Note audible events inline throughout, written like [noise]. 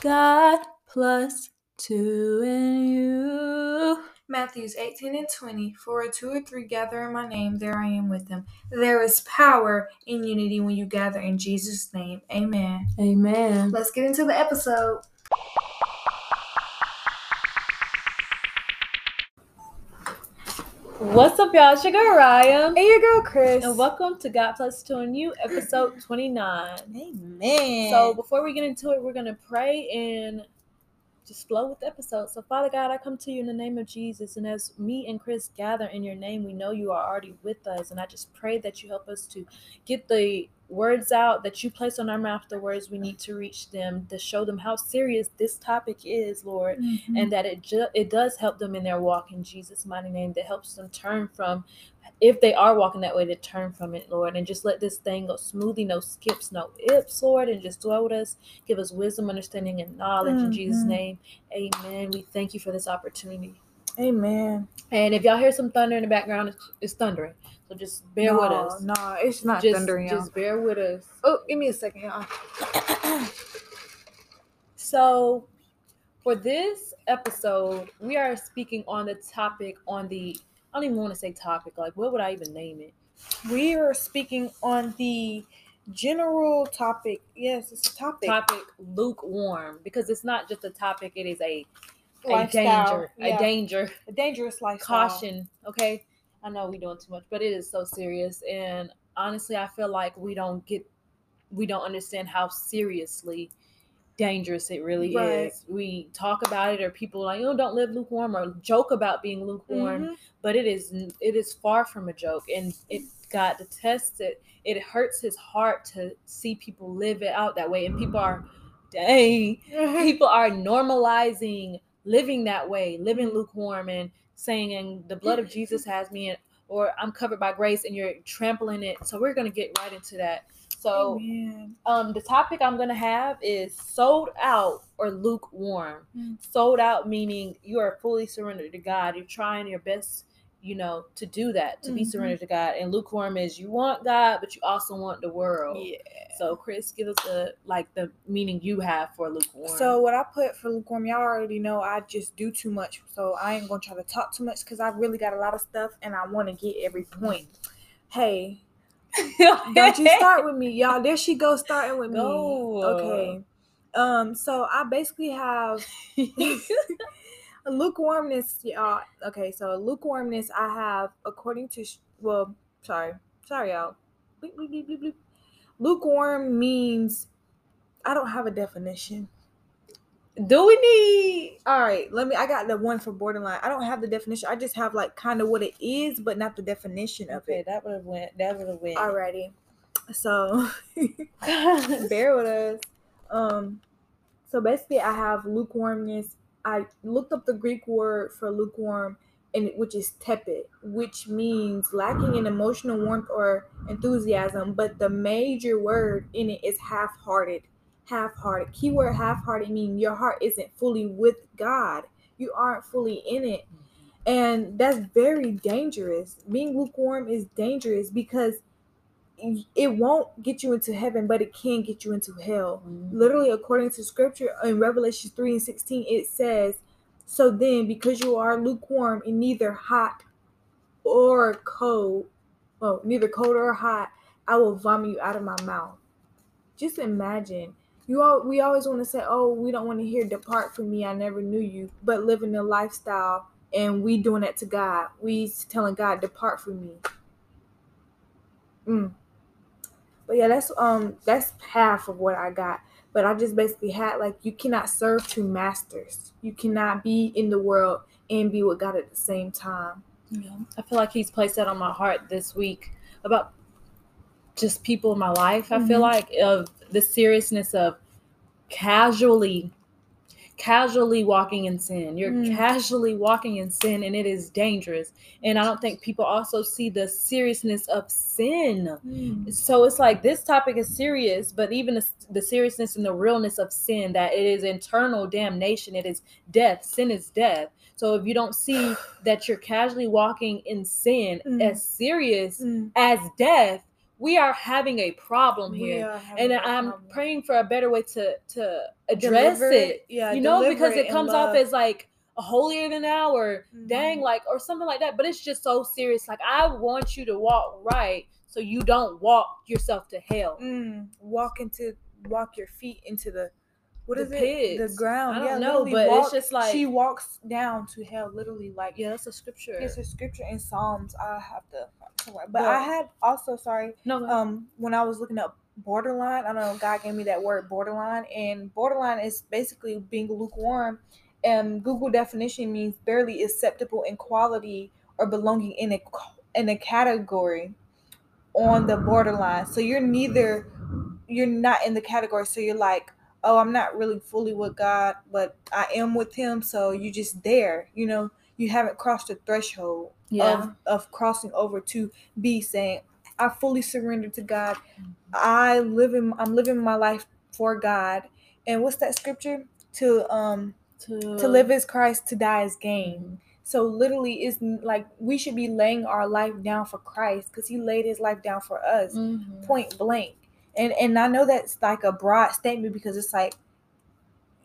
God plus two and you. Matthews 18 and 20. For a two or three gather in my name, there I am with them. There is power in unity when you gather in Jesus' name. Amen. Amen. Let's get into the episode. What's up, y'all? It's your girl Ryan. And your girl, Chris. And welcome to God Plus Two and You, episode [laughs] 29. Amen. So before we get into it, we're gonna pray and just flow with the episode. So Father God, I come to you in the name of Jesus, and as me and Chris gather in your name, we know you are already with us, and I just pray that you help us to get the words out that you place on our mouth, the words we need to reach them, to show them how serious this topic is, Lord, Mm-hmm. and that it ju- it does help them in their walk in Jesus' mighty name. That helps them turn from, if they are walking that way, to turn from it, Lord, and just let this thing go smoothly, no skips, no ips, Lord, and just dwell with us, give us wisdom, understanding, and knowledge in Jesus' Mhm. name. Amen. We thank you for this opportunity. Amen. And if y'all hear some thunder in the background, it's, it's thundering. So just bear with us. No, it's not just, thundering, y'all. just bear with us. Oh, give me a second, y'all. [coughs] So, for this episode, we are speaking on the topic on the I don't even want to say topic. Like, what would I even name it? We are speaking on the general topic. Yes, it's a topic. Topic lukewarm because it's not just a topic. It is a a Lifestyle, danger, yeah. a danger, A dangerous lifestyle. caution. Okay, I know we're doing too much, but it is so serious. And honestly, I feel like we don't get, we don't understand how seriously dangerous it really Right. is. We talk about it, or people like, oh, don't live lukewarm, or joke about being lukewarm. Mhm. But it is, it is far from a joke, and it got to test it. It hurts his heart to see people live it out that way, and people are, dang, [laughs] people are normalizing living that way, living lukewarm and saying, and the blood of Jesus has me, and, or I'm covered by grace, and you're trampling it. So we're gonna get right into that. So um, the topic I'm gonna have is sold out or lukewarm. Mm. Sold out meaning you are fully surrendered to God. You're trying your best, you know, to do that, to be Mhm. surrendered to God. And lukewarm is you want God, but you also want the world. Yeah. So Chris, give us the like the meaning you have for lukewarm. So what I put for lukewarm, y'all already know I just do too much. So I ain't gonna try to talk too much because I've really got a lot of stuff and I want to get every point. Hey, [laughs] don't you start with me, y'all. There she goes starting with me. Okay. Um. So I basically have [laughs] [laughs] lukewarmness, y'all. Okay. So lukewarmness, I have according to well, sorry, sorry, y'all. Bleep, bleep, bleep. Lukewarm means I don't have a definition. Do we need? All right, let me. I got the one for borderline. I don't have the definition. I just have like kind of what it is, but not the definition of Okay, it. that would have went. That would have went. Alrighty. So [laughs] [laughs] bear with us. Um, so basically, I have lukewarmness. I looked up the Greek word for lukewarm, and which is tepid, which means lacking in emotional warmth or enthusiasm. But the major word in it is half-hearted. Half-hearted. Keyword half-hearted mean your heart isn't fully with God. You aren't fully in it. Mm-hmm. And that's very dangerous. Being lukewarm is dangerous because it won't get you into heaven, but it can get you into hell. Literally, according to scripture in Revelation 3 and 16, it says, So then, because you are lukewarm and neither hot or cold, well, neither cold or hot, I will vomit you out of my mouth. Just imagine. You all we always want to say, Oh, we don't want to hear depart from me, I never knew you, but living a lifestyle and we doing that to God. We telling God, depart from me. Mm. But yeah, that's um that's half of what I got. But I just basically had like you cannot serve two masters. You cannot be in the world and be with God at the same time. Yeah. I feel like he's placed that on my heart this week about just people in my life. I feel Mhm. like of the seriousness of casually casually walking in sin. You're Mm. casually walking in sin and it is dangerous. And I don't think people also see the seriousness of sin. So it's like this topic is serious, but even the, the seriousness and the realness of sin that it is eternal damnation, it is death. Sin is death. So if you don't see [sighs] that you're casually walking in sin Mm. as serious Mm. as death, we are having a problem here and i'm praying for a better way to to address deliver, it. yeah you know because it comes off as like holier than thou or mm-hmm. dang like or something like that but it's just so serious like i want you to walk right so you don't walk yourself to hell. Mm, walk into walk your feet into the what the is pigs. it? The ground. I don't yeah, know, but walk, it's just like she walks down to hell, literally. Like yeah, that's a scripture. It's a scripture in Psalms. I have to, but, but I had also sorry. No, um, when I was looking up borderline, I don't know. God gave me that word borderline, and borderline is basically being lukewarm. And Google definition means barely acceptable in quality or belonging in a in a category on the borderline. So you're neither you're not in the category. So you're like oh, I'm not really fully with God, but I am with Him. So you just there, you know, you haven't crossed the threshold yeah. of, of crossing over to be saying, I fully surrender to God. I live in, I'm living my life for God. And what's that scripture? To um to, to live as Christ, to die as gain. Mm-hmm. So literally, it's like we should be laying our life down for Christ because He laid His life down for us, mm-hmm. point blank and and I know that's like a broad statement because it's like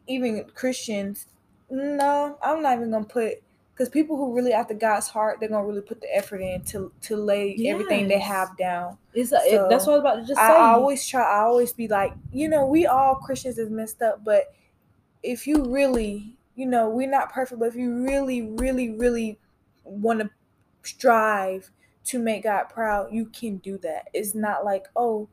even Christians. No, I'm not even gonna put because people who really after God's heart, they're gonna really put the effort in to to lay yes. everything they have down. It's a, so it, that's what I was about to just say. I, I always try. I always be like, you know, we all Christians is messed up, but if you really, you know, we're not perfect, but if you really, really, really want to strive to make God proud, you can do that. It's not like, oh,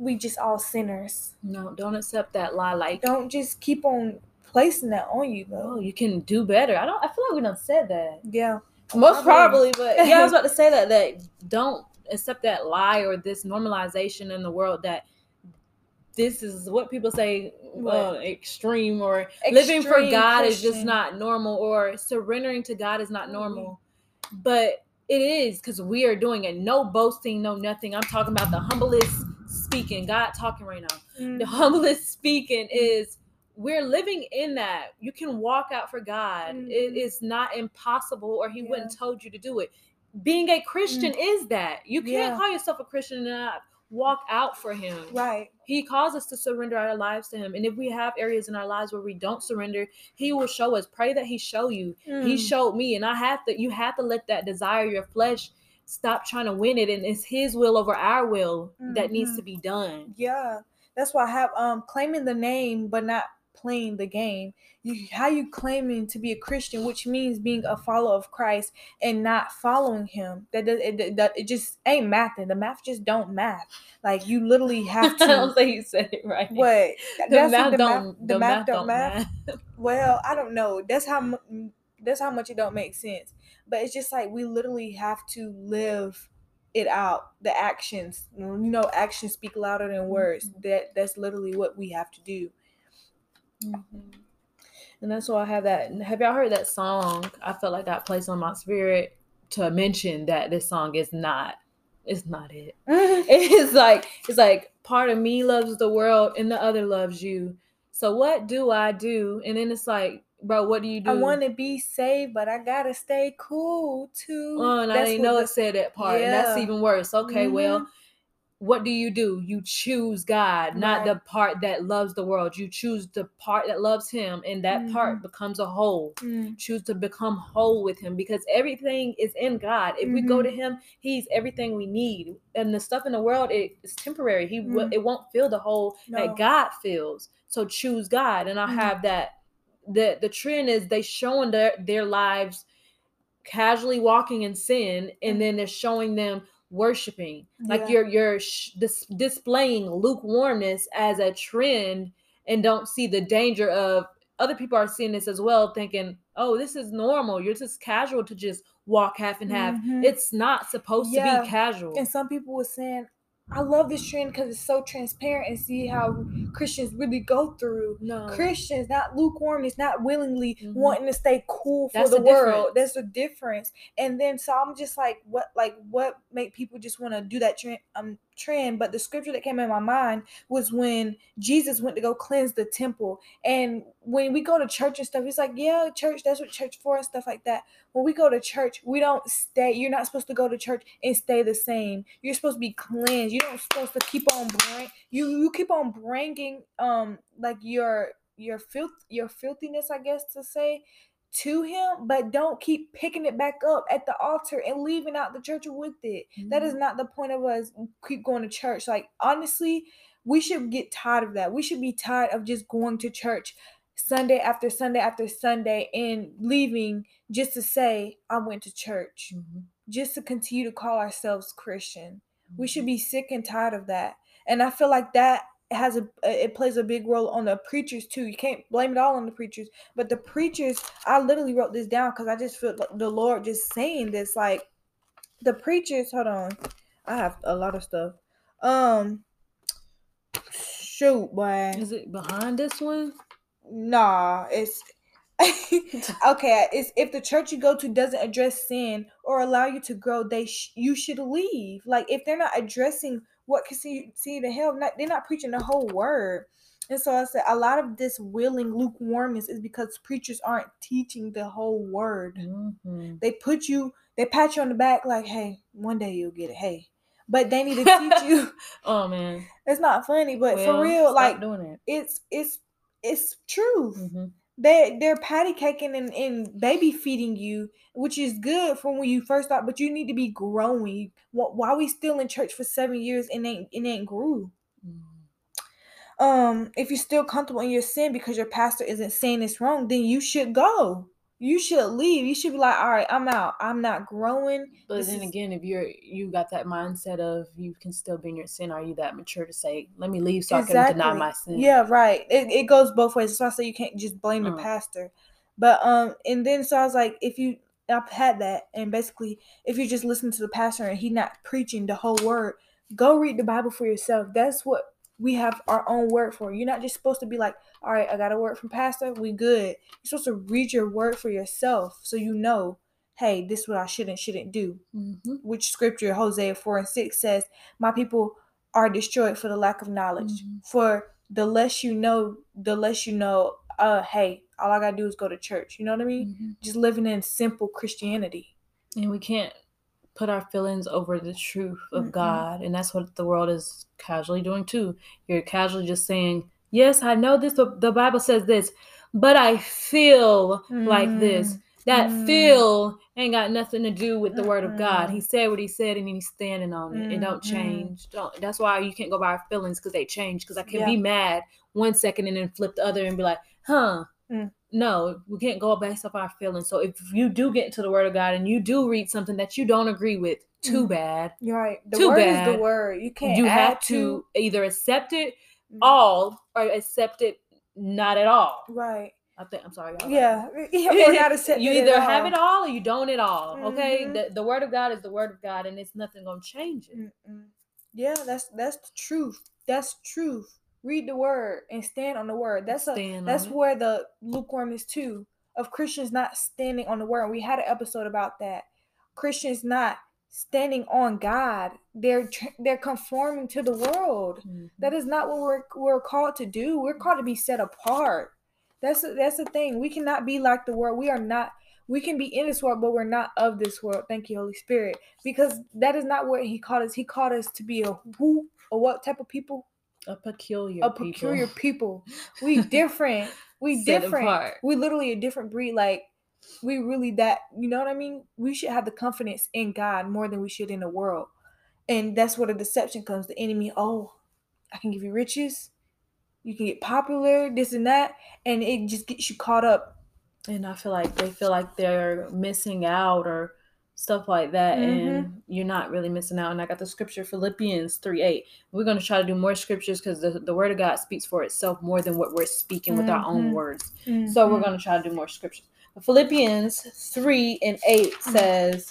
we just all sinners. No, don't accept that lie. Like, don't just keep on placing that on you though. Oh, you can do better. I don't. I feel like we don't said that. Yeah, most probably, but yeah, I was [laughs] about to say that. That don't accept that lie or this normalization in the world that this is what people say uh, extreme or extreme living for God Christian. is just not normal or surrendering to God is not mm-hmm. normal. Mm-hmm. But it is because we are doing it. No boasting, no nothing. I'm talking about the humblest speaking, God talking right now. Mm-hmm. The humblest speaking is we're living in that. You can walk out for God. Mm-hmm. It is not impossible, or He yeah. wouldn't told you to do it. Being a Christian mm-hmm. is that. You can't yeah. call yourself a Christian and not walk out for Him. Right. He calls us to surrender our lives to Him, and if we have areas in our lives where we don't surrender, He will show us. Pray that He show you. He mm. showed me, and I have to. You have to let that desire, your flesh stop trying to win it and it's his will over our will mm-hmm. that needs to mm-hmm. be done. Yeah that's why i have um claiming the name but not playing the game. You how you claiming to be a christian which means being a follower of christ and not following him that does it, that, it just ain't mathing. The math just don't math. Like you literally have to [laughs] i don't think you said it right. What? [laughs] The that's math the don't math, the, the math, math don't math. math. [laughs] Well i don't know. That's how that's how much it don't make sense but it's just like we literally have to live it out. The actions you know actions speak louder than words. Mm-hmm. that that's literally what we have to do. Mm-hmm. and that's why i have that have y'all heard that song? I felt like that placed on my spirit to mention that this song is not it's not it. [laughs] It's like it's like part of me loves the world and the other loves you. So what do i do? And then it's like Bro, what do you do? I want to be saved, but I gotta stay cool too. Oh, and I didn't know the, it said that part, yeah. and that's even worse. Okay, mm-hmm. well, what do you do? You choose God, not the part that loves the world. You choose the part that loves Him, and that mm-hmm. part becomes a whole. Mm-hmm. Choose to become whole with Him because everything is in God. If we go mm-hmm. to Him, He's everything we need, and the stuff in the world it is temporary. He mm. it won't fill the hole no. that God fills. So choose God, and I mm-hmm. have that the the trend is they showing their their lives casually walking in sin and then they're showing them worshiping like yeah. you're you're sh- dis- displaying lukewarmness as a trend and don't see the danger of other people are seeing this as well thinking oh this is normal you're just casual to just walk half and half mm-hmm. it's not supposed yeah. to be casual and some people were saying I love this trend because it's so transparent and see how Christians really go through. No. Christians, not lukewarm, lukewarmness, not willingly mm-hmm. wanting to stay cool for That's the world. That's the difference. And then so I'm just like, what like what make people just want to do that trend um trend, but the scripture that came in my mind was when Jesus went to go cleanse the temple. And when we go to church and stuff, he's like, yeah, church, that's what church for and stuff like that. When we go to church, we don't stay. You're not supposed to go to church and stay the same. You're supposed to be cleansed. You don't supposed to keep on bring you you keep on bringing um like your your filth your filthiness, I guess to say to him, but don't keep picking it back up at the altar and leaving out the church with it. Mm-hmm. That is mm-hmm. not the point of us keep going to church. Like honestly, we should get tired of that. We should be tired of just going to church Sunday after Sunday after Sunday and leaving just to say I went to church. Mm-hmm. Just to continue to call ourselves Christian. Mm-hmm. We should mm-hmm. be sick and tired of that. And I feel like that has a it plays a big role on the preachers too. You can't blame it all on the preachers, but the preachers. I literally wrote this down because I just feel like the Lord just saying this. Like the preachers. Hold on, I have a lot of stuff. Um, shoot, boy. Is it behind this one? Nah, it's [laughs] okay. It's if the church you go to doesn't address sin or allow you to grow, they sh- you should leave. Like if they're not addressing what can see see the hell? Not they're not preaching the whole word. And so I said a lot of this willing lukewarmness is because preachers aren't teaching the whole word. Mm-hmm. They put you, they pat you on the back like, hey, one day you'll get it. Hey. But they need to teach [laughs] you. oh man. It's not funny, but well, for real, like doing it. it's it's it's truth. Mm-hmm they they're patty caking and, and baby feeding you, which is good from when you first start, but you need to be growing. Why we still in church for seven years and ain't and ain't grew? Mm. Um, if you're still comfortable in your sin because your pastor isn't saying it's wrong, then you should go you should leave. You should be like, all right, I'm out. I'm not growing. But this then is... again, if you're you got that mindset of you can still be in your sin, are you that mature to say, let me leave so exactly. I can deny my sin? Yeah, right. It, it goes both ways. So I say you can't just blame the mm. pastor. But um, and then so I was like, if you I've had that, and basically, if you just listen to the pastor and he not preaching the whole word, go read the Bible for yourself. That's what we have our own word for. You're not just supposed to be like, all right, I got a word from pastor, we good. You're supposed to read your word for yourself so you know, hey, this is what I should and shouldn't do. Mm-hmm. Which scripture, Hosea 4 and 6 says, my people are destroyed for the lack of knowledge. Mm-hmm. For the less you know, the less you know, uh, hey, all I gotta do is go to church. You know what I mean? Mm-hmm. Just living in simple Christianity. And we can't put our feelings over the truth of mm-hmm. God. And that's what the world is casually doing too. You're casually just saying, Yes, I know this, the Bible says this, but I feel mm-hmm. like this. That mm-hmm. feel ain't got nothing to do with the word of God. He said what he said and he's standing on it. It don't change. Don't that's why you can't go by our feelings because they change. Because I can yeah. be mad one second and then flip the other and be like, huh. Mm no, we can't go based off our feelings. So if you do get into the word of God and you do read something that you don't agree with, too mm. bad. You're right. The too word bad. is the word. You can't. You have to, to either accept it mm. all or accept it not at all. Right. I think I'm sorry. Yeah, [laughs] or not accept [laughs] you either have it all or you don't at all. Mm-hmm. Okay, the, the word of God is the word of God, and it's nothing gonna change it. Mm-mm. Yeah, that's that's the truth. That's truth read the word and stand on the word. That's a that's where the lukewarm is too of Christians not standing on the word. We had an episode about that. Christians not standing on God. They're they're conforming to the world. Mm-hmm. That is not what we're we're called to do. We're called to be set apart. That's a, that's the thing. We cannot be like the world. We are not. We can be in this world, but we're not of this world. Thank you, Holy Spirit, because that is not what He called us. He called us to be a who or what type of people? A peculiar a peculiar people. [laughs] We different. We different. Apart. We literally a different breed. Like we really that you know what I mean? We should have the confidence in God more than we should in the world. And that's where the deception comes. The enemy, oh, I can give you riches, you can get popular, this and that, and it just gets you caught up. And I feel like they feel like they're missing out or stuff like that mm-hmm. and you're not really missing out and i got the scripture philippians 3 8 we're going to try to do more scriptures because the, the word of god speaks for itself more than what we're speaking mm-hmm. with our own mm-hmm. words mm-hmm. so we're going to try to do more scriptures philippians 3 and 8 mm-hmm. says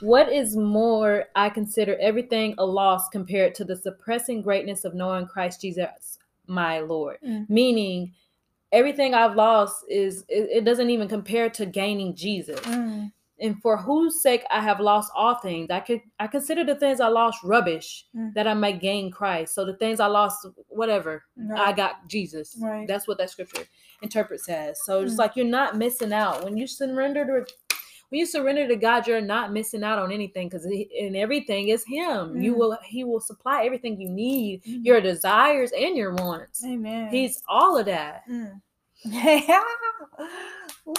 what is more i consider everything a loss compared to the suppressing greatness of knowing christ jesus my lord mm. meaning everything i've lost is it, it, doesn't even compare to gaining jesus mm and for whose sake I have lost all things. I could I consider the things I lost rubbish Mm. that I might gain Christ. So the things I lost, whatever, I got Jesus. Right. That's what that scripture interprets as. So it's Mm. like you're not missing out when you surrender to when you surrender to God. You're not missing out on anything because in everything is Him. You Mm. will He will supply everything you need, Mhm. your desires and your wants. Amen. He's all of that. [laughs] Mm.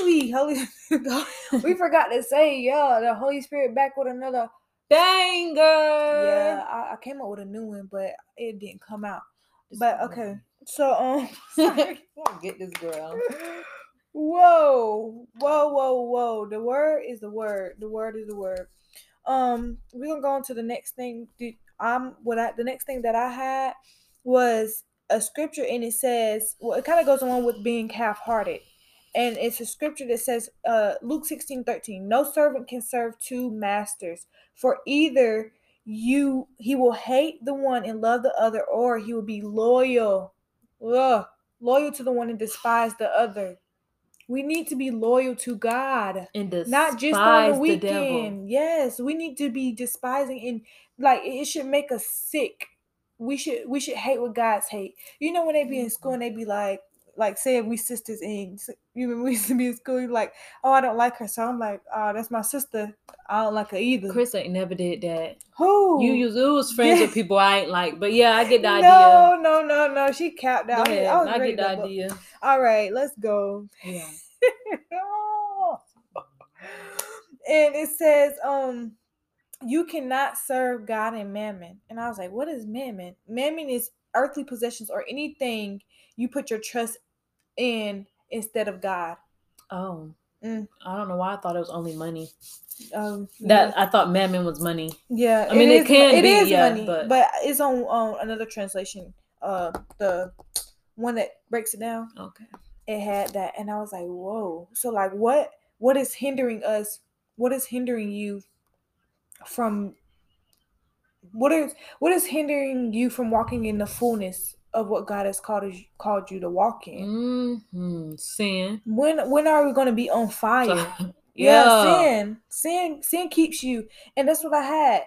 Ooh, Holy [laughs] we forgot to say, yeah, the Holy Spirit back with another. Banger. Yeah, I, I came up with a new one, but it didn't come out. But okay, so um, [laughs] sorry. Get this girl. whoa, whoa, whoa, whoa. The word is the word. The word is the word. Um, we're gonna go on to the next thing. I'm what I the next thing that I had was a scripture, and it says, well, it kind of goes along with being half-hearted. And it's a scripture that says, uh, Luke 16 13, no servant can serve two masters, for either you he will hate the one and love the other, or he will be loyal, ugh, loyal to the one and despise the other. We need to be loyal to God And not just on the the devil. weekend. Yes, we need to be despising and like it should make us sick. We should we should hate what God's hate. You know when they be in school and they be like like say if we sisters in you remember we used to be in school you're like oh I don't like her so I'm like oh that's my sister I don't like her either. Chris ain't never did that. Who You use you was friends Yeah. with [laughs] people I ain't like, but yeah, I get the idea. No, no, no, no. She capped out. I, ahead. I was I get the go- idea. All right, let's go. Yeah. [laughs] and it says, um, you cannot serve God and mammon. And I was like, what is mammon? Mammon is earthly possessions or anything you put your trust in instead of God. Oh. Mm. I don't know why I thought it was only money. Um, That I thought mammon was money. yeah, I mean, it is- can it be, is yeah, money, but- but it's on on another translation. Uh, the one that breaks it down. Okay. it had that and i was like whoa so like what what is hindering us what is hindering you from what is what is hindering you from walking in the fullness of what god has called called you to walk in Mm-hmm. Sin. when when are we going to be on [laughs] fire yeah, yeah. sin sin sin keeps you and that's what i had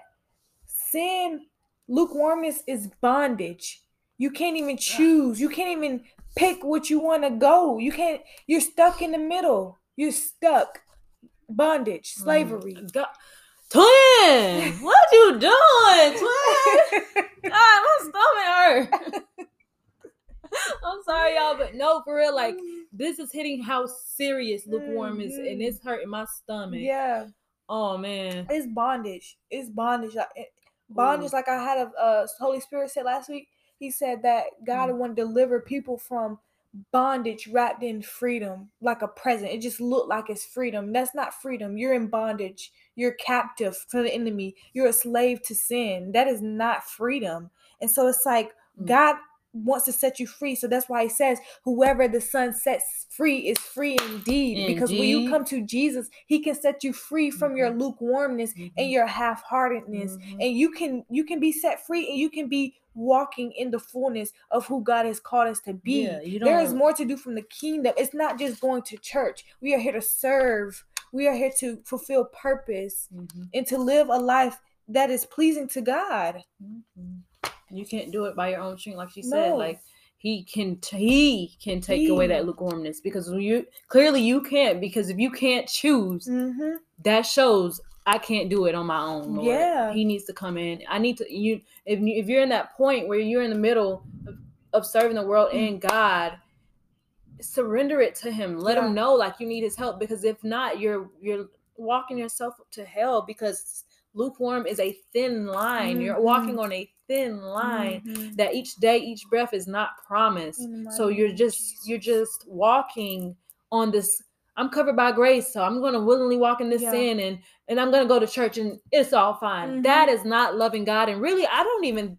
sin lukewarmness is bondage you can't even choose you can't even pick what you want to go you can't you're stuck in the middle you're stuck bondage slavery Mm. God. Twin, [laughs] what you doing, twin? [laughs] God, my stomach hurt. I'm sorry, y'all, but no, for real, like this is hitting how serious lukewarm is, and Mhm. it's hurting my stomach. yeah Oh man. it's bondage it's bondage bondage Ooh. like i had a uh, holy spirit said last week he said that god Mm. want to deliver people from bondage wrapped in freedom like a present. It just looked like it's freedom. That's not freedom. You're in bondage. You're captive to the enemy. You're a slave to sin. That is not freedom. And so it's like Mm. god wants to set you free. So that's why he says whoever the son sets free is free indeed. Because when you come to jesus he can set you free from your lukewarmness and Mhm. your half-heartedness. Mhm. and you can you can be set free and you can be walking in the fullness of who god has called us to be. Yeah, there is more to do from the kingdom. It's not just going to church. We are here to serve. We are here to fulfill purpose Mhm. and to live a life that is pleasing to god. Mhm. You can't do it by your own strength, like she said. No. Like he can, t- he can take away that lukewarmness because when you clearly you can't because if you can't choose, mm-hmm. that shows I can't do it on my own. Lord. Yeah. he needs to come in. I need to you if you, if you're in that point where you're in the middle of, of serving the world Mm. and God, surrender it to Him. Let Yeah. Him know like you need His help because if not, you're you're walking yourself to hell because lukewarm is a thin line. You're walking on a thin line Mhm. that each day each breath is not promised so you're just you're just walking on this i'm covered by grace so i'm going to willingly walk in this Yeah. sin and and i'm going to go to church and it's all fine Mhm. that is not loving god and really i don't even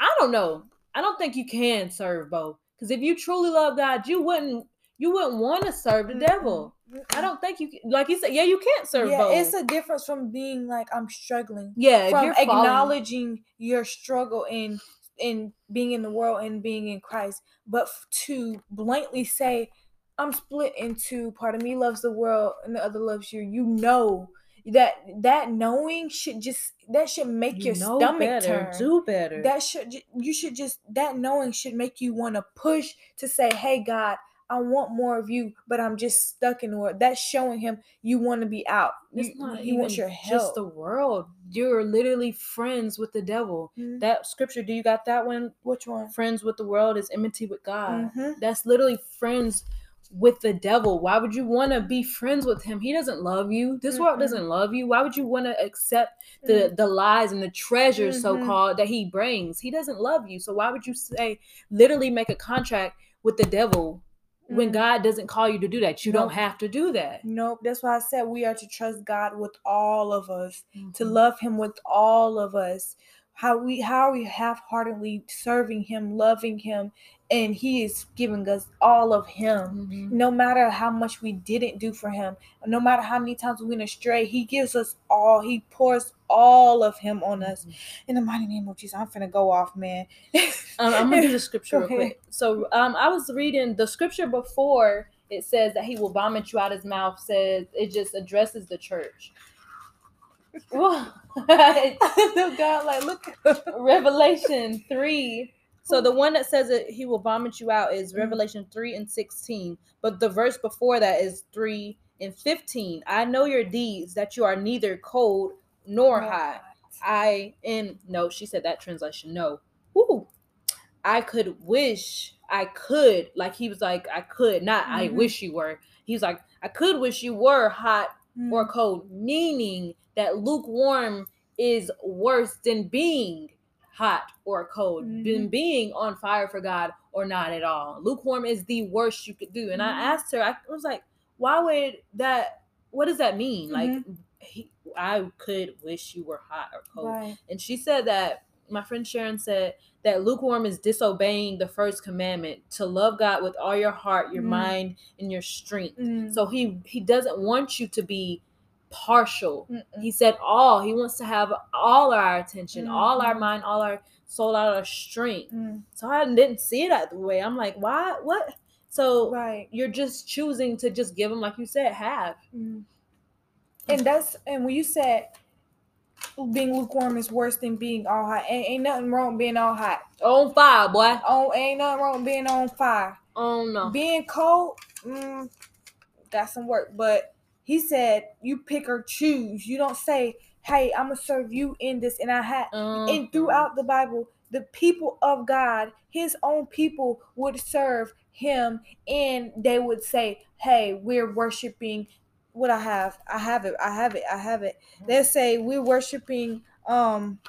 i don't know i don't think you can serve both because if you truly love god you wouldn't you wouldn't want to serve the devil Mm-mm. I don't think you can like you said yeah you can't serve yeah both it's a difference from being like i'm struggling yeah from acknowledging your struggle in in being in the world and being in Christ, but f- to blatantly say, I'm split into part of me loves the world and the other loves you. You know that that knowing should just that should make You your stomach better, turn. do better. That should you should just that knowing should make you want to push to say, "Hey God, I want more of you, but I'm just stuck in the world." That's showing him you want to be out. it's You- not he even wants your just help. the world. You're literally friends with the devil. Mhm. That scripture, do you got that one? Which one? Friends with the world is enmity with God. Mhm. That's literally friends with the devil. Why would you want to be friends with him? He doesn't love you. This world Mm-mm. doesn't love you. Why would you want to accept the the lies and the treasures so Mhm. called that he brings? He doesn't love you. So why would you say literally make a contract with the devil when Mm. God doesn't call you to do that? You don't have to do that. Nope. That's why I said we are to trust God with all of us. to Mhm. love him with all of us how we how are we half-heartedly serving him loving him and he is giving us all of him Mhm. no matter how much we didn't do for him no matter how many times we went astray he gives us all he pours all of him on us in the mighty name of jesus i'm finna go off man Um, I'm gonna do the scripture [laughs] real quick. So um, I was reading the scripture before. It says that he will vomit you out of his mouth. Says it just addresses the church. [laughs] Well, [laughs] no god like look Revelation three. So the one that says that he will vomit you out is Mhm. Revelation three and sixteen. But the verse before that is three and fifteen. I know your deeds that you are neither cold nor hot. I in no, she said that translation. No. Ooh. I could wish I could. Like he was like, I could, not I Mhm. wish you were. He was like, I could wish you were hot Mm. or cold, meaning that lukewarm is worse than being hot or cold, Mhm. being on fire for God or not at all. Lukewarm is the worst you could do. And I Mhm. asked her, I was like, why would that what does that mean? Like Mm-hmm. he, I could wish you were hot or cold. right And she said that my friend Sharon said that lukewarm is disobeying the first commandment to love God with all your heart, your Mm. mind, and your strength. Mm. So he he doesn't want you to be partial. Mm-mm. He said all. He wants to have all our attention, all our Mhm. mind, all our soul, all our strength. Mm. So I didn't see it that way. I'm like, why? What? So right you're just choosing to just give him, like you said, half. Mm. And that's and when you said being lukewarm is worse than being all hot, ain't, ain't nothing wrong being all hot. On fire, boy. Oh, ain't nothing wrong being on fire. Oh no. Being cold, mm, got some work. But he said you pick or choose. You don't say, "Hey, I'm gonna serve you in this." And I had Uh-huh. and throughout the Bible, the people of God, His own people, would serve Him, and they would say, "Hey, we're worshiping." What I have, I have it, I have it, I have it. They say we're worshiping um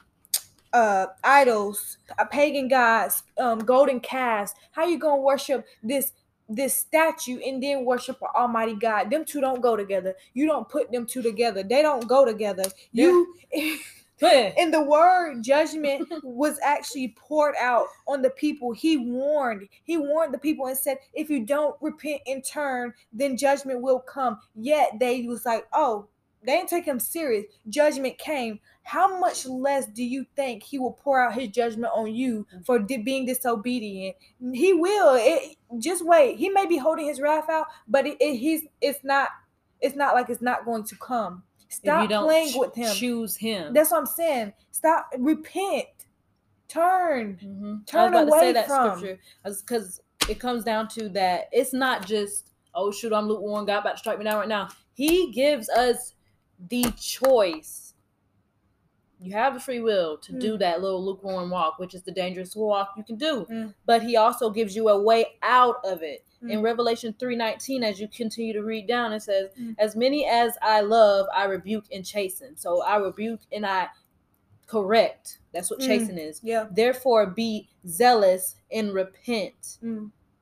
uh idols, uh, pagan gods, um golden calves. How you gonna worship this this statue and then worship an almighty God? Them two don't go together. You don't put them two together. They don't go together. You [laughs] [laughs] in the word judgment was actually poured out on the people he warned he warned the people and said if you don't repent and turn then judgment will come yet they was like oh they didn't take him serious judgment came how much less do you think he will pour out his judgment on you for di- being disobedient he will it, just wait he may be holding his wrath out but it, it, he's it's not it's not like it's not going to come stop playing ch- with him choose him. that's what I'm saying. Stop, repent, turn. Mhm. Turn I was about to say away that from. scripture because it comes down to that it's not just oh shoot I'm lukewarm God about to strike me down right now. He gives us the choice. You have the free will to do that little lukewarm walk, which is the dangerous walk you can do. Mm. But he also gives you a way out of it. In Mm. Revelation 3:19, as you continue to read down, it says, Mm. As many as I love, I rebuke and chasten. So I rebuke and I correct. That's what Mm. chasten is. Yeah. Therefore, be zealous and repent.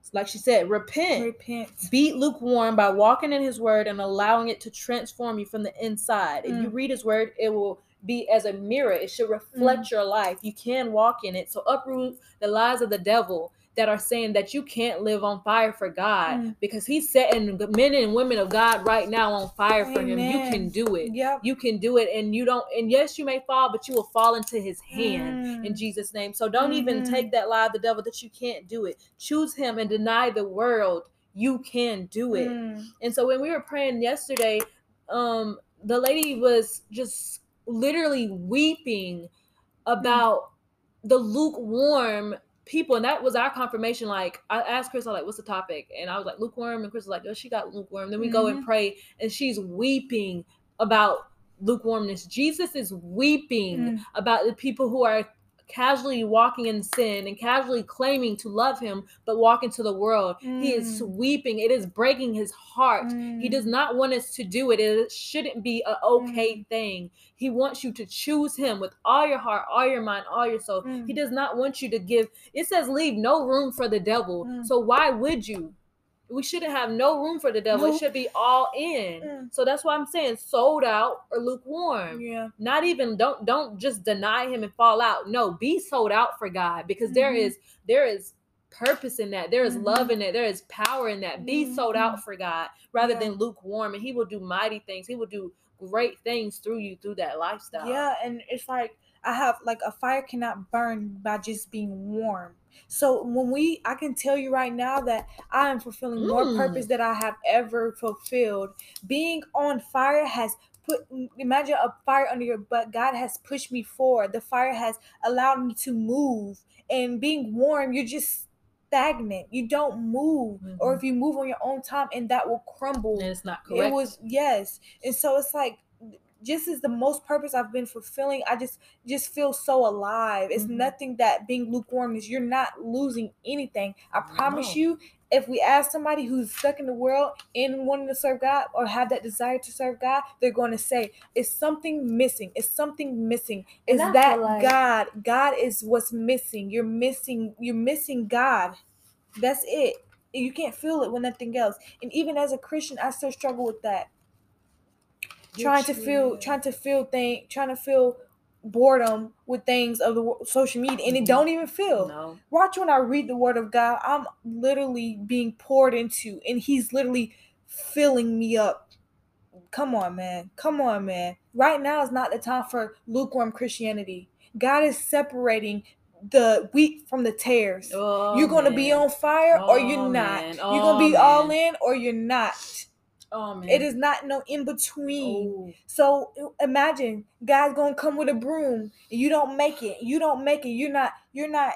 Mm. Like she said, repent. Repent. Be lukewarm by walking in his word and allowing it to transform you from the inside. If you Mm. read his word, it will be as a mirror. It should reflect your life. You can walk in it. So uproot the lies of the devil that are saying that you can't live on fire for God Mm. because he's setting the men and women of God right now on fire for him. You can do it. Yep. You can do it and you don't and yes, you may fall, but you will fall into his hand in Mm. Jesus' name. So don't even Mhm. take that lie of the devil that you can't do it. Choose him and deny the world you can do it. Mm. And so when we were praying yesterday, um, the lady was just literally weeping mm. about the lukewarm people, and that was our confirmation. Like I asked Chris, I like, "What's the topic?" And I was like, "Lukewarm," and Chris was like, "Oh, she got lukewarm." Then we mm-hmm. go and mm-hmm. pray, and she's weeping about lukewarmness. Jesus is weeping mm. about the people who are casually walking in sin and casually claiming to love him but walk into the world mm. he is mm. weeping it is breaking his heart mm. he does mm. not want us to do it it shouldn't be an okay mm. thing he wants you to choose him with all your heart all your mind all your soul he mm. does not want you to give it says leave no room for the devil so why would you we shouldn't have no room for the devil. Nope. It should be all in. So that's why I'm saying sold out or lukewarm. Yeah. Not even don't don't just deny him and fall out. No, be sold out for God because mm-hmm. there is there is purpose in that. There is mm-hmm. love in that. There is power in that. Be mm-hmm. sold out for God rather yeah. than lukewarm and he will do mighty things. He will do great things through you through that lifestyle. Yeah, and it's like I have like a fire cannot burn by just being warm. So when we, I can tell you right now that I am fulfilling mm. more purpose that I have ever fulfilled. Being on fire has put imagine a fire under your butt. God has pushed me forward. The fire has allowed me to move. And being warm you're just stagnant. You don't move. Mm-hmm. or if you move on your own time and that will crumble. And it's not correct it was yes. And so it's like just is the most purpose I've been fulfilling, I just just feel so alive. It's mm-hmm. nothing that being lukewarm is. You're not losing anything. I promise no. you. If we ask somebody who's stuck in the world and wanting to serve God or have that desire to serve God, they're going to say, "It's something missing. It's something missing. Is that like- God? God is what's missing. You're missing. You're missing God. That's it. You can't feel it with nothing else. And even as a Christian, I still struggle with that trying to feel trying to feel thing trying to feel boredom with things of the social media and it mm-hmm. don't even feel. No. watch when i read the word of god i'm literally being poured into and he's literally filling me up. Come on man. Come on man. Right now is not the time for lukewarm christianity. God is separating the wheat from the tares. Oh, you're gonna man. be on fire oh, or you're oh, not. oh, you're gonna oh, be man. all in or you're not Oh man. It is not no in between. Oh. So imagine God's gonna come with a broom and you don't make it. You don't make it. You're not. You're not.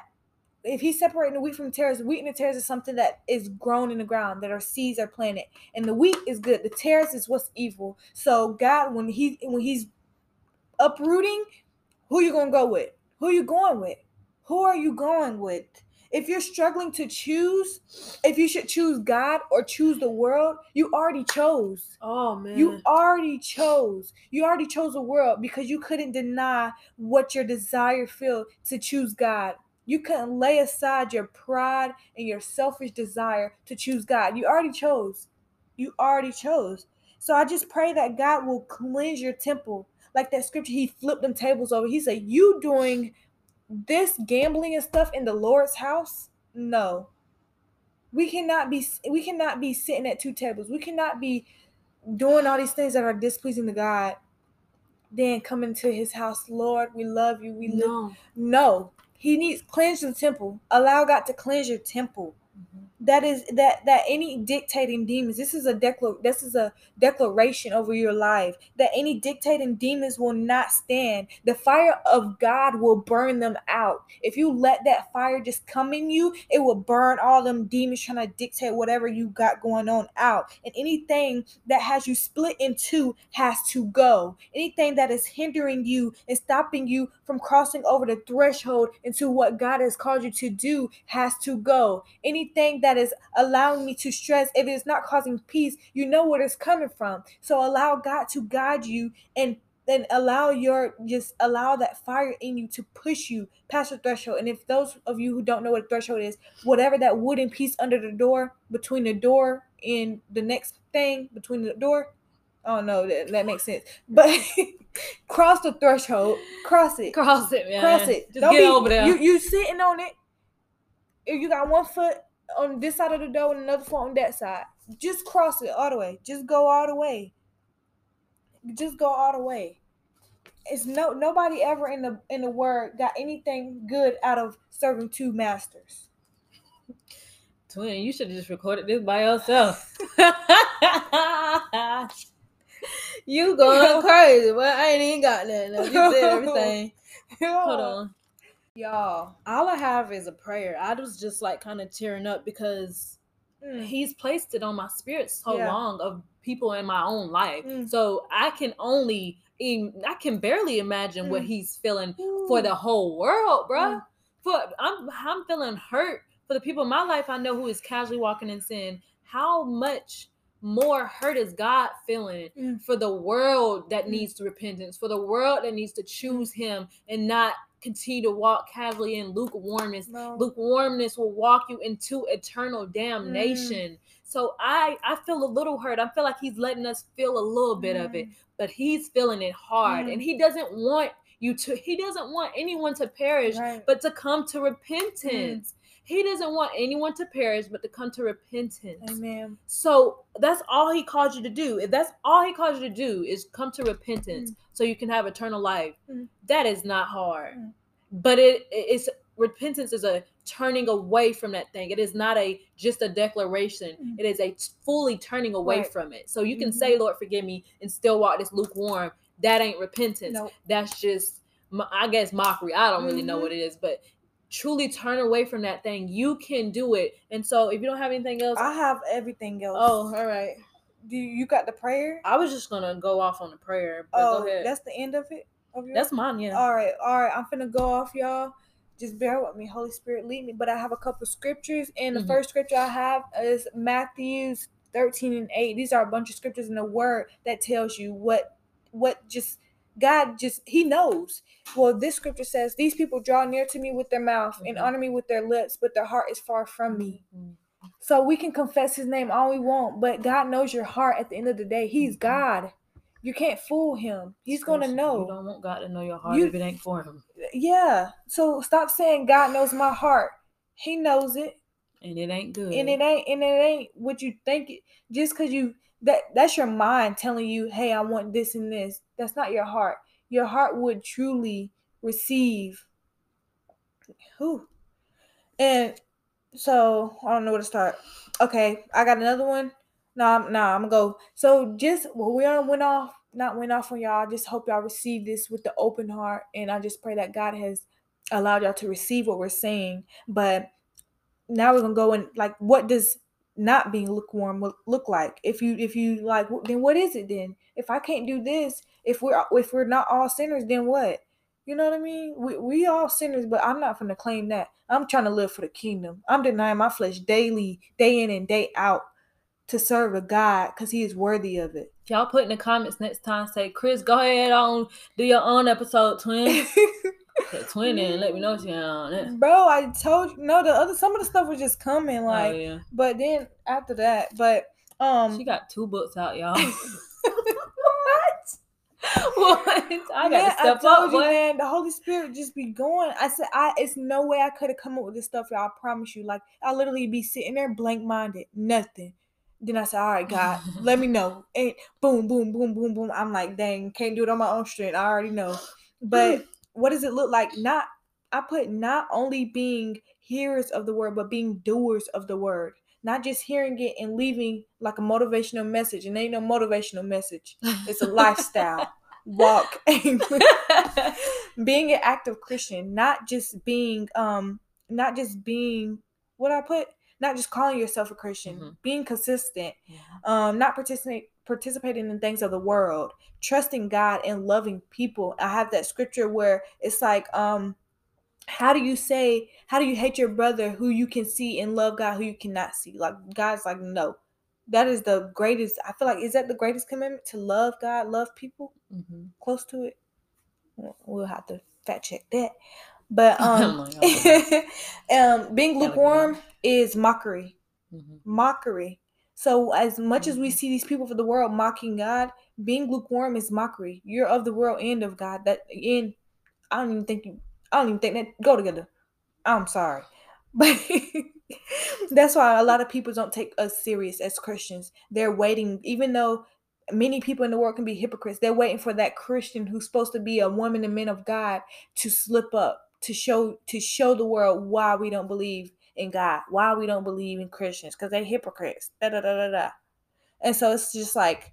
If he's separating the wheat from the tares, wheat and the tares is something that is grown in the ground, that our seeds are planted, and the wheat is good. The tares is what's evil. So God, when he when he's uprooting, who you gonna go with? Who you going with? Who are you going with? If you're struggling to choose, if you should choose God or choose the world, you already chose. Oh man. You already chose. You already chose the world because you couldn't deny what your desire feel to choose God. You couldn't lay aside your pride and your selfish desire to choose God. You already chose. You already chose. So I just pray that God will cleanse your temple. Like that scripture, he flipped them tables over. He said, You doing this gambling and stuff in the Lord's house, no. We cannot be we cannot be sitting at two tables. We cannot be doing all these things that are displeasing to God. Then coming to his house, Lord, we love you. We no. live. No. He needs cleanse the temple. Allow God to cleanse your temple that is that that any dictating demons this is a declar this is a declaration over your life that any dictating demons will not stand. The fire of god will burn them out. If you let that fire just come in you it will burn all them demons trying to dictate whatever you got going on out. And anything that has you split in two has to go. Anything that is hindering you and stopping you from crossing over the threshold into what god has called you to do has to go anything that is allowing me to stress, if it's not causing peace, you know where it's coming from. So allow God to guide you and then allow your just allow that fire in you to push you past the threshold. And if those of you who don't know what a threshold is, whatever that wooden piece under the door, between the door and the next thing between the door, oh no, that, that makes sense. But [laughs] cross the threshold, cross it, cross it, man. cross it. Just don't get be, over there. You you sitting on it. If you got one foot on this side of the door and another foot on that side. Just cross it all the way. Just go all the way. Just go all the way. It's no nobody ever in the in the word got anything good out of serving two masters. Twin, you should have just recorded this by yourself. [laughs] [laughs] you going [laughs] crazy, but I ain't even got nothing. You said everything. [laughs] Hold on. Y'all, all I have is a prayer. I was just like kind of tearing up because mm. he's placed it on my spirit so yeah. long of people in my own life. Mm. So I can only I can barely imagine mm. what he's feeling Ooh. for the whole world, bro. Mm. For I'm I'm feeling hurt for the people in my life I know who is casually walking in sin. How much more hurt is God feeling mm. for the world that mm. needs repentance, for the world that needs to choose Him and not continue to walk casually in lukewarmness. No. Lukewarmness will walk you into eternal damnation. Mm. So I I feel a little hurt. I feel like He's letting us feel a little bit of it, mm. but He's feeling it hard, and mm. He doesn't want you to. He doesn't want anyone to perish, right. but to come to repentance. He doesn't want anyone to perish, but to come to repentance. Amen. So that's all he calls you to do. If that's all he calls you to do is come to repentance, mm. so you can have eternal life. Mm. That is not hard, mm. but it it's repentance is a turning away from that thing. It is not a just a declaration. Mm. It is a fully turning away right. from it. So you can mm-hmm. say, "Lord, forgive me," and still walk this lukewarm. That ain't repentance. Nope. That's just I guess mockery. I don't really mm-hmm. know what it is, but truly turn away from that thing, you can do it. And so if you don't have anything else, I have everything else. Oh, all right. Do you, you got the prayer? I was just gonna go off on the prayer. oh, that's the end of it. Of that's mine. Yeah. All right, all right. I'm gonna go off, y'all. Just bear with me. Holy Spirit, lead me. But I have a couple scriptures, and the mm-hmm. first scripture I have is Matthew's 13 and 8. These are a bunch of scriptures in the Word that tells you what what just God just He knows. Well, this scripture says, These people draw near to me with their mouth mm-hmm. and honor me with their lips, but their heart is far from me. Mm-hmm. So we can confess his name all we want, but God knows your heart at the end of the day. He's mm-hmm. God. You can't fool him. He's gonna know. You don't want God to know your heart you, if it ain't for him. Yeah. So stop saying God knows my heart. He knows it. And it ain't good. And it ain't and it ain't what you think it just cause you that that's your mind telling you, hey, I want this and this. That's not your heart. Your heart would truly receive who. And so I don't know where to start. Okay, I got another one. Nah, nah, I'm gonna go. So just well, we are went off, not went off on y'all. Just hope y'all receive this with the open heart, and I just pray that God has allowed y'all to receive what we're saying. But now we're gonna go and like, what does not being lukewarm look like if you if you like then what is it then if i can't do this if we're if we're not all sinners then what you know what i mean we, we all sinners but i'm not to claim that i'm trying to live for the kingdom i'm denying my flesh daily day in and day out to serve a god because he is worthy of it y'all put in the comments next time say chris go ahead on do your own episode twin [laughs] twin and let me know she on it. Bro, I told you no the other some of the stuff was just coming oh, like oh, yeah. but then after that, but um She got two books out, y'all. [laughs] [laughs] [laughs] what? I got to step up, you, man. The Holy Spirit just be going. I said, I it's no way I could have come up with this stuff, y'all. I promise you. Like I literally be sitting there blank minded, nothing. Then I said, All right, God, let me [laughs] know. And boom, boom, boom, boom, boom. I'm like, dang, can't do it on my own strength. I already know. But [laughs] what does it look like? Not I put not only being hearers of the word, but being doers of the word. Not just hearing it and leaving like a motivational message. And ain't no motivational message. It's a [laughs] lifestyle. Walk. [laughs] [laughs] being an active Christian, not just being um not just being what I put, not just calling yourself a Christian, mm-hmm. being consistent, um, not participate participating in things of the world, trusting God and loving people. I have that scripture where it's like, um, how do you say, how do you hate your brother who you can see and love God who you cannot see? Like God's like, no. That is the greatest. I feel like is that the greatest commandment to love God, love people, mm-hmm. close to it. We'll have to fact check that. But [laughs] um, [laughs] um being lukewarm is mockery. Mm-hmm. Mockery. So as much as we mm-hmm. see these people for the world mocking God, being lukewarm is mockery. You're of the world and of God. That in I don't even think you I don't even think that go together. I'm sorry. [laughs] But that's why a lot of people don't take us serious as Christians. They're waiting, even though many people in the world can be hypocrites, they're waiting for that Christian who's supposed to be a woman and man of God to slip up, to show to show the world why we don't believe in God, why we don't believe in Christians, because they hypocrites. Da da da da da. And so it's just like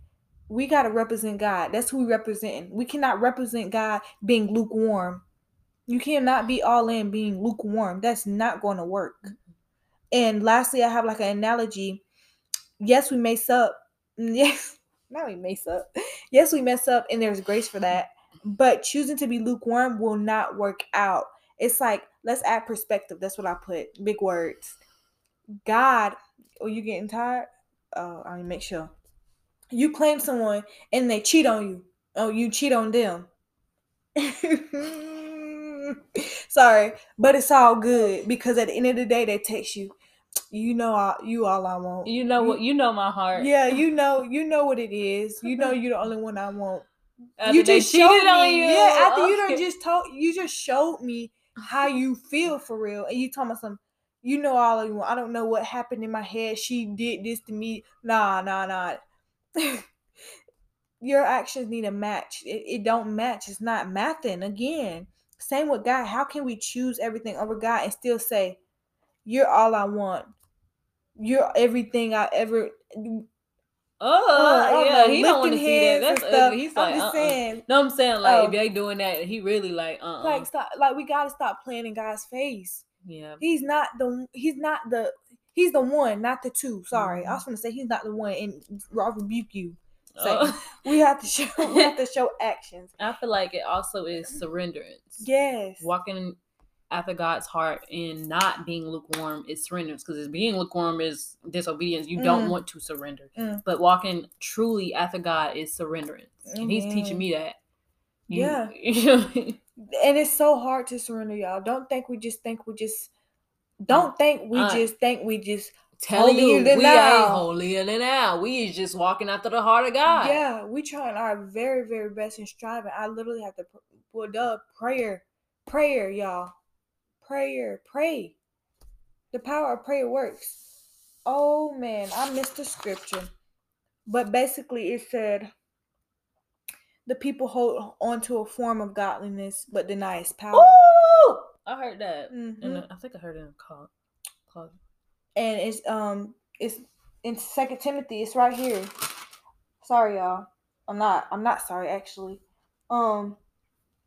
we gotta represent God. That's who we represent. We cannot represent God being lukewarm. You cannot be all in being lukewarm. That's not going to work. And lastly, I have like an analogy. Yes, we mess up. [laughs] Yes, not we mess up. Yes, we mess up, and there's grace for that. But choosing to be lukewarm will not work out. It's like let's add perspective. That's what I put. Big words. God, are you getting tired? Oh, I mean, make sure. You claim someone and they cheat on you. Oh, you cheat on them. [laughs] [laughs] Sorry, but it's all good because at the end of the day, they text you. You know, all, you all I want. You know what? You know my heart. Yeah, [laughs] you know, you know what it is. You know, you're the only one I want. After you just cheated showed on me. you. Yeah, after you Okay. done just told, you just showed me how you feel for real, and you talking about some. You know all of you. I don't know what happened in my head. She did this to me. Nah, nah, nah. [laughs] Your actions need a match. It, it don't match. It's not mathing. Again, same with God. How can we choose everything over God and still say, "You're all I want. You're everything I ever." Oh, Oh, yeah, no, he don't want to see that. That's ugly. He's I'm like, just uh-uh. saying. No, I'm saying like Oh. if they doing that, he really like, uh, uh like stop like we gotta stop playing in God's face. yeah. He's not the he's not the he's the one, not the two. Sorry. I Mhm. was gonna say he's not the one and I rebuke you. Say, Oh. [laughs] we have to show we have to [laughs] show actions. I feel like it also is surrenderance. Yes. Walking after God's heart and not being lukewarm is surrenderance because being lukewarm is disobedience. You don't Mm. want to surrender. Mm. But walking truly after God is surrenderance. And he's teaching me that. Yeah. [laughs] You, And it's so hard to surrender, y'all. Don't think we just think we just don't think we Uh, just think we just telling you we thou. ain't holier than now. We is just walking after the heart of God. Yeah, we trying our very, very best and striving. I literally have to put up prayer, prayer, y'all, prayer, pray. The power of prayer works. Oh man, I missed the scripture, but basically it said the people hold on to a form of godliness but deny its power. Ooh! I heard that. Mhm. And I think I heard it in a call. call. And it's um it's in second timothy it's right here. Sorry y'all. I'm not i'm not sorry actually. Um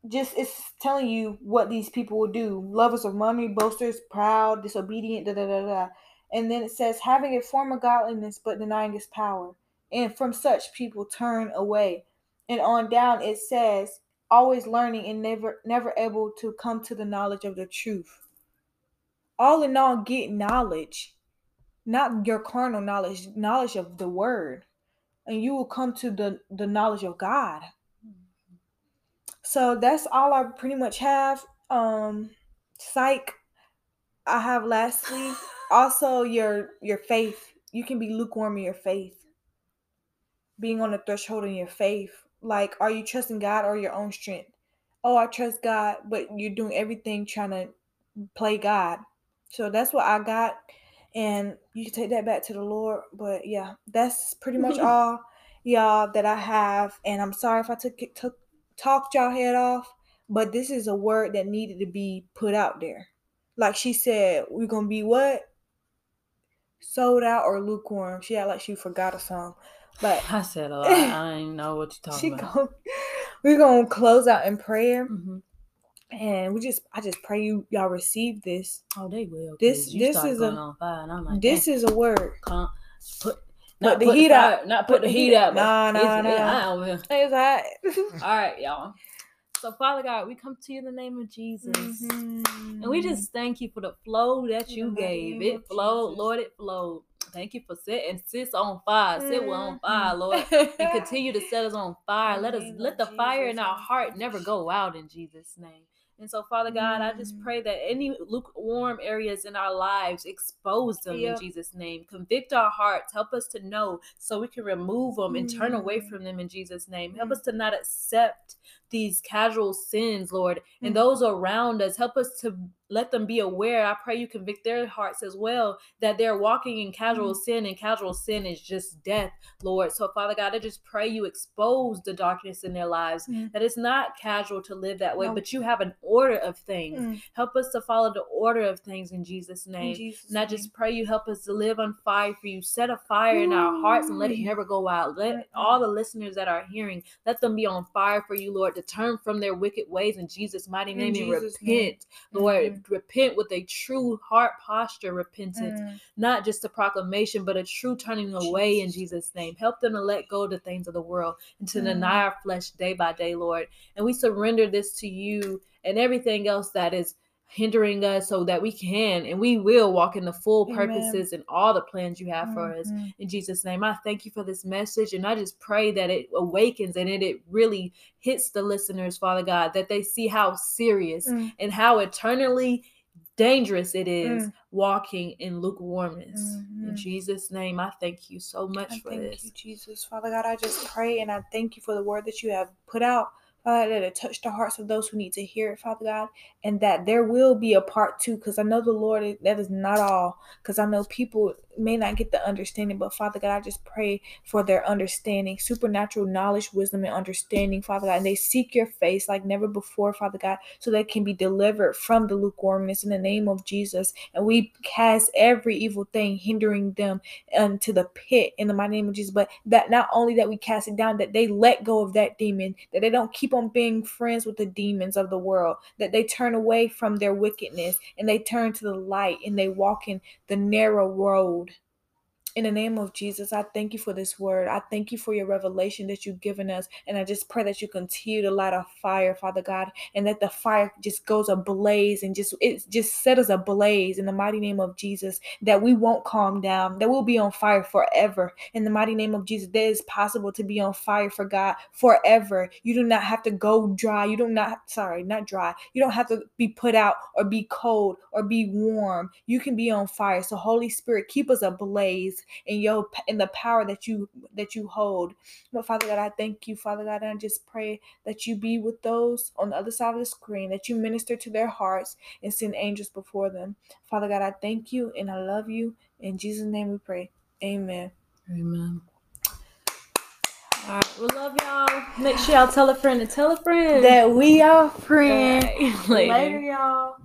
just it's telling you what these people will do. Lovers of money boasters proud disobedient da da da da. And then it says having a form of godliness but denying its power. And from such people turn away. And on down it says always learning and never never able to come to the knowledge of the truth. All in all get knowledge not your carnal knowledge knowledge of the word and you will come to the the knowledge of god. So that's all i pretty much have. Um psych i have lastly [laughs] also your your faith. You can be lukewarm in your faith. Being on the threshold in your faith. Like are you trusting god or your own strength? Oh i trust god but you're doing everything trying to play god. So that's what i got and you can take that back to the lord but yeah that's pretty much [laughs] all y'all that i have and i'm sorry if i took it took talked y'all head off but this is a word that needed to be put out there like she said we're gonna be what sold out or lukewarm she had like she forgot a song but I said a lot. I [laughs] didn't know what you're talking about. gon- [laughs] we're gonna close out in prayer Mhm. And we just i just pray you y'all receive this Oh, they will. This- this is a- fire, and I'm like, this is a word Come, put, Put not the put heat fire- out. Not Put put, the heat out. but Nah, it's- nah, it's nah. hot over here. [laughs] It's hot. [laughs] All right, y'all. So, Father God, we come to you in the name of Jesus. Mhm. And we just thank you for the flow that you the gave. It flowed, Jesus. Lord, it flowed. Thank you for setting sis on fire. Sit well on fire. Lord. And continue to set us on [laughs] fire. Let us let the fire in our heart never go out in Jesus' name. And so, Father God, I just Mm. pray that any lukewarm areas in our lives, expose them Yep. in Jesus' name. Convict our hearts. Help us to know so we can remove them and turn away Mm. from them in Jesus' name. Help Mm. us to not accept these casual sins, Lord, and Mm. those around us. Help us to let them be aware. I pray you convict their hearts as well that they're walking in casual mm. sin, and casual sin is just death, Lord. So, Father God, I just pray you expose the darkness in their lives, mm. that it's not casual to live that way, no. but you have an order of things. Mm. Help us to follow the order of things in Jesus' name. In Jesus and I just pray you help us to live on fire for you. Set a fire in our hearts and let it never go out. Let all the listeners that are hearing, let them be on fire for you, Lord, to turn from their wicked ways in Jesus' mighty name in and Jesus repent, name. Lord. Mm-hmm repent with a true heart posture repentance, mm. not just a proclamation, but a true turning away in Jesus' name. Help them to let go of the things of the world and to mm. deny our flesh day by day, Lord. And we surrender this to you and everything else that is hindering us so that we can and we will walk in the full Amen. purposes and all the plans you have mm-hmm. for us mm-hmm. in jesus name i thank you for this message and i just pray that it awakens and it, it really hits the listeners father god that they see how serious mm. and how eternally dangerous it is mm. walking in lukewarmness mm-hmm. in jesus name i thank you so much I for thank this you jesus father god i just pray and i thank you for the word that you have put out Father, that it touch the hearts of those who need to hear it, Father God, and that there will be a part two, because I know the Lord, that is not all, because I know people may not get the understanding, but Father God, I just pray for their understanding, supernatural knowledge, wisdom, and understanding, Father God. And they seek your face like never before, Father God, so they can be delivered from the lukewarmness in the name of Jesus. And we cast every evil thing hindering them um, into the pit in the mighty name of Jesus. But that not only that we cast it down, that they let go of that demon, that they don't keep on being friends with the demons of the world, that they turn away from their wickedness and they turn to the light and they walk in the narrow road in the name of Jesus, I thank you for this word. I thank you for your revelation that you've given us. And I just pray that you continue to light a fire, Father God, and that the fire just goes ablaze and just it just set us ablaze in the mighty name of Jesus, that we won't calm down, that we'll be on fire forever. In the mighty name of Jesus, that is possible to be on fire for God forever. You do not have to go dry. You do not, sorry, not dry. You don't have to be put out or be cold or be warm. You can be on fire. So, Holy Spirit, keep us ablaze in your in the power that you that you hold. But Father God, I thank you, Father God, and I just pray that you be with those on the other side of the screen, that you minister to their hearts and send angels before them. Father God, I thank you and I love you. In Jesus' name we pray. Amen. Amen. All right, we love y'all. Make sure y'all tell a friend to tell a friend that we are [laughs] friends. Right. Later. Later, y'all.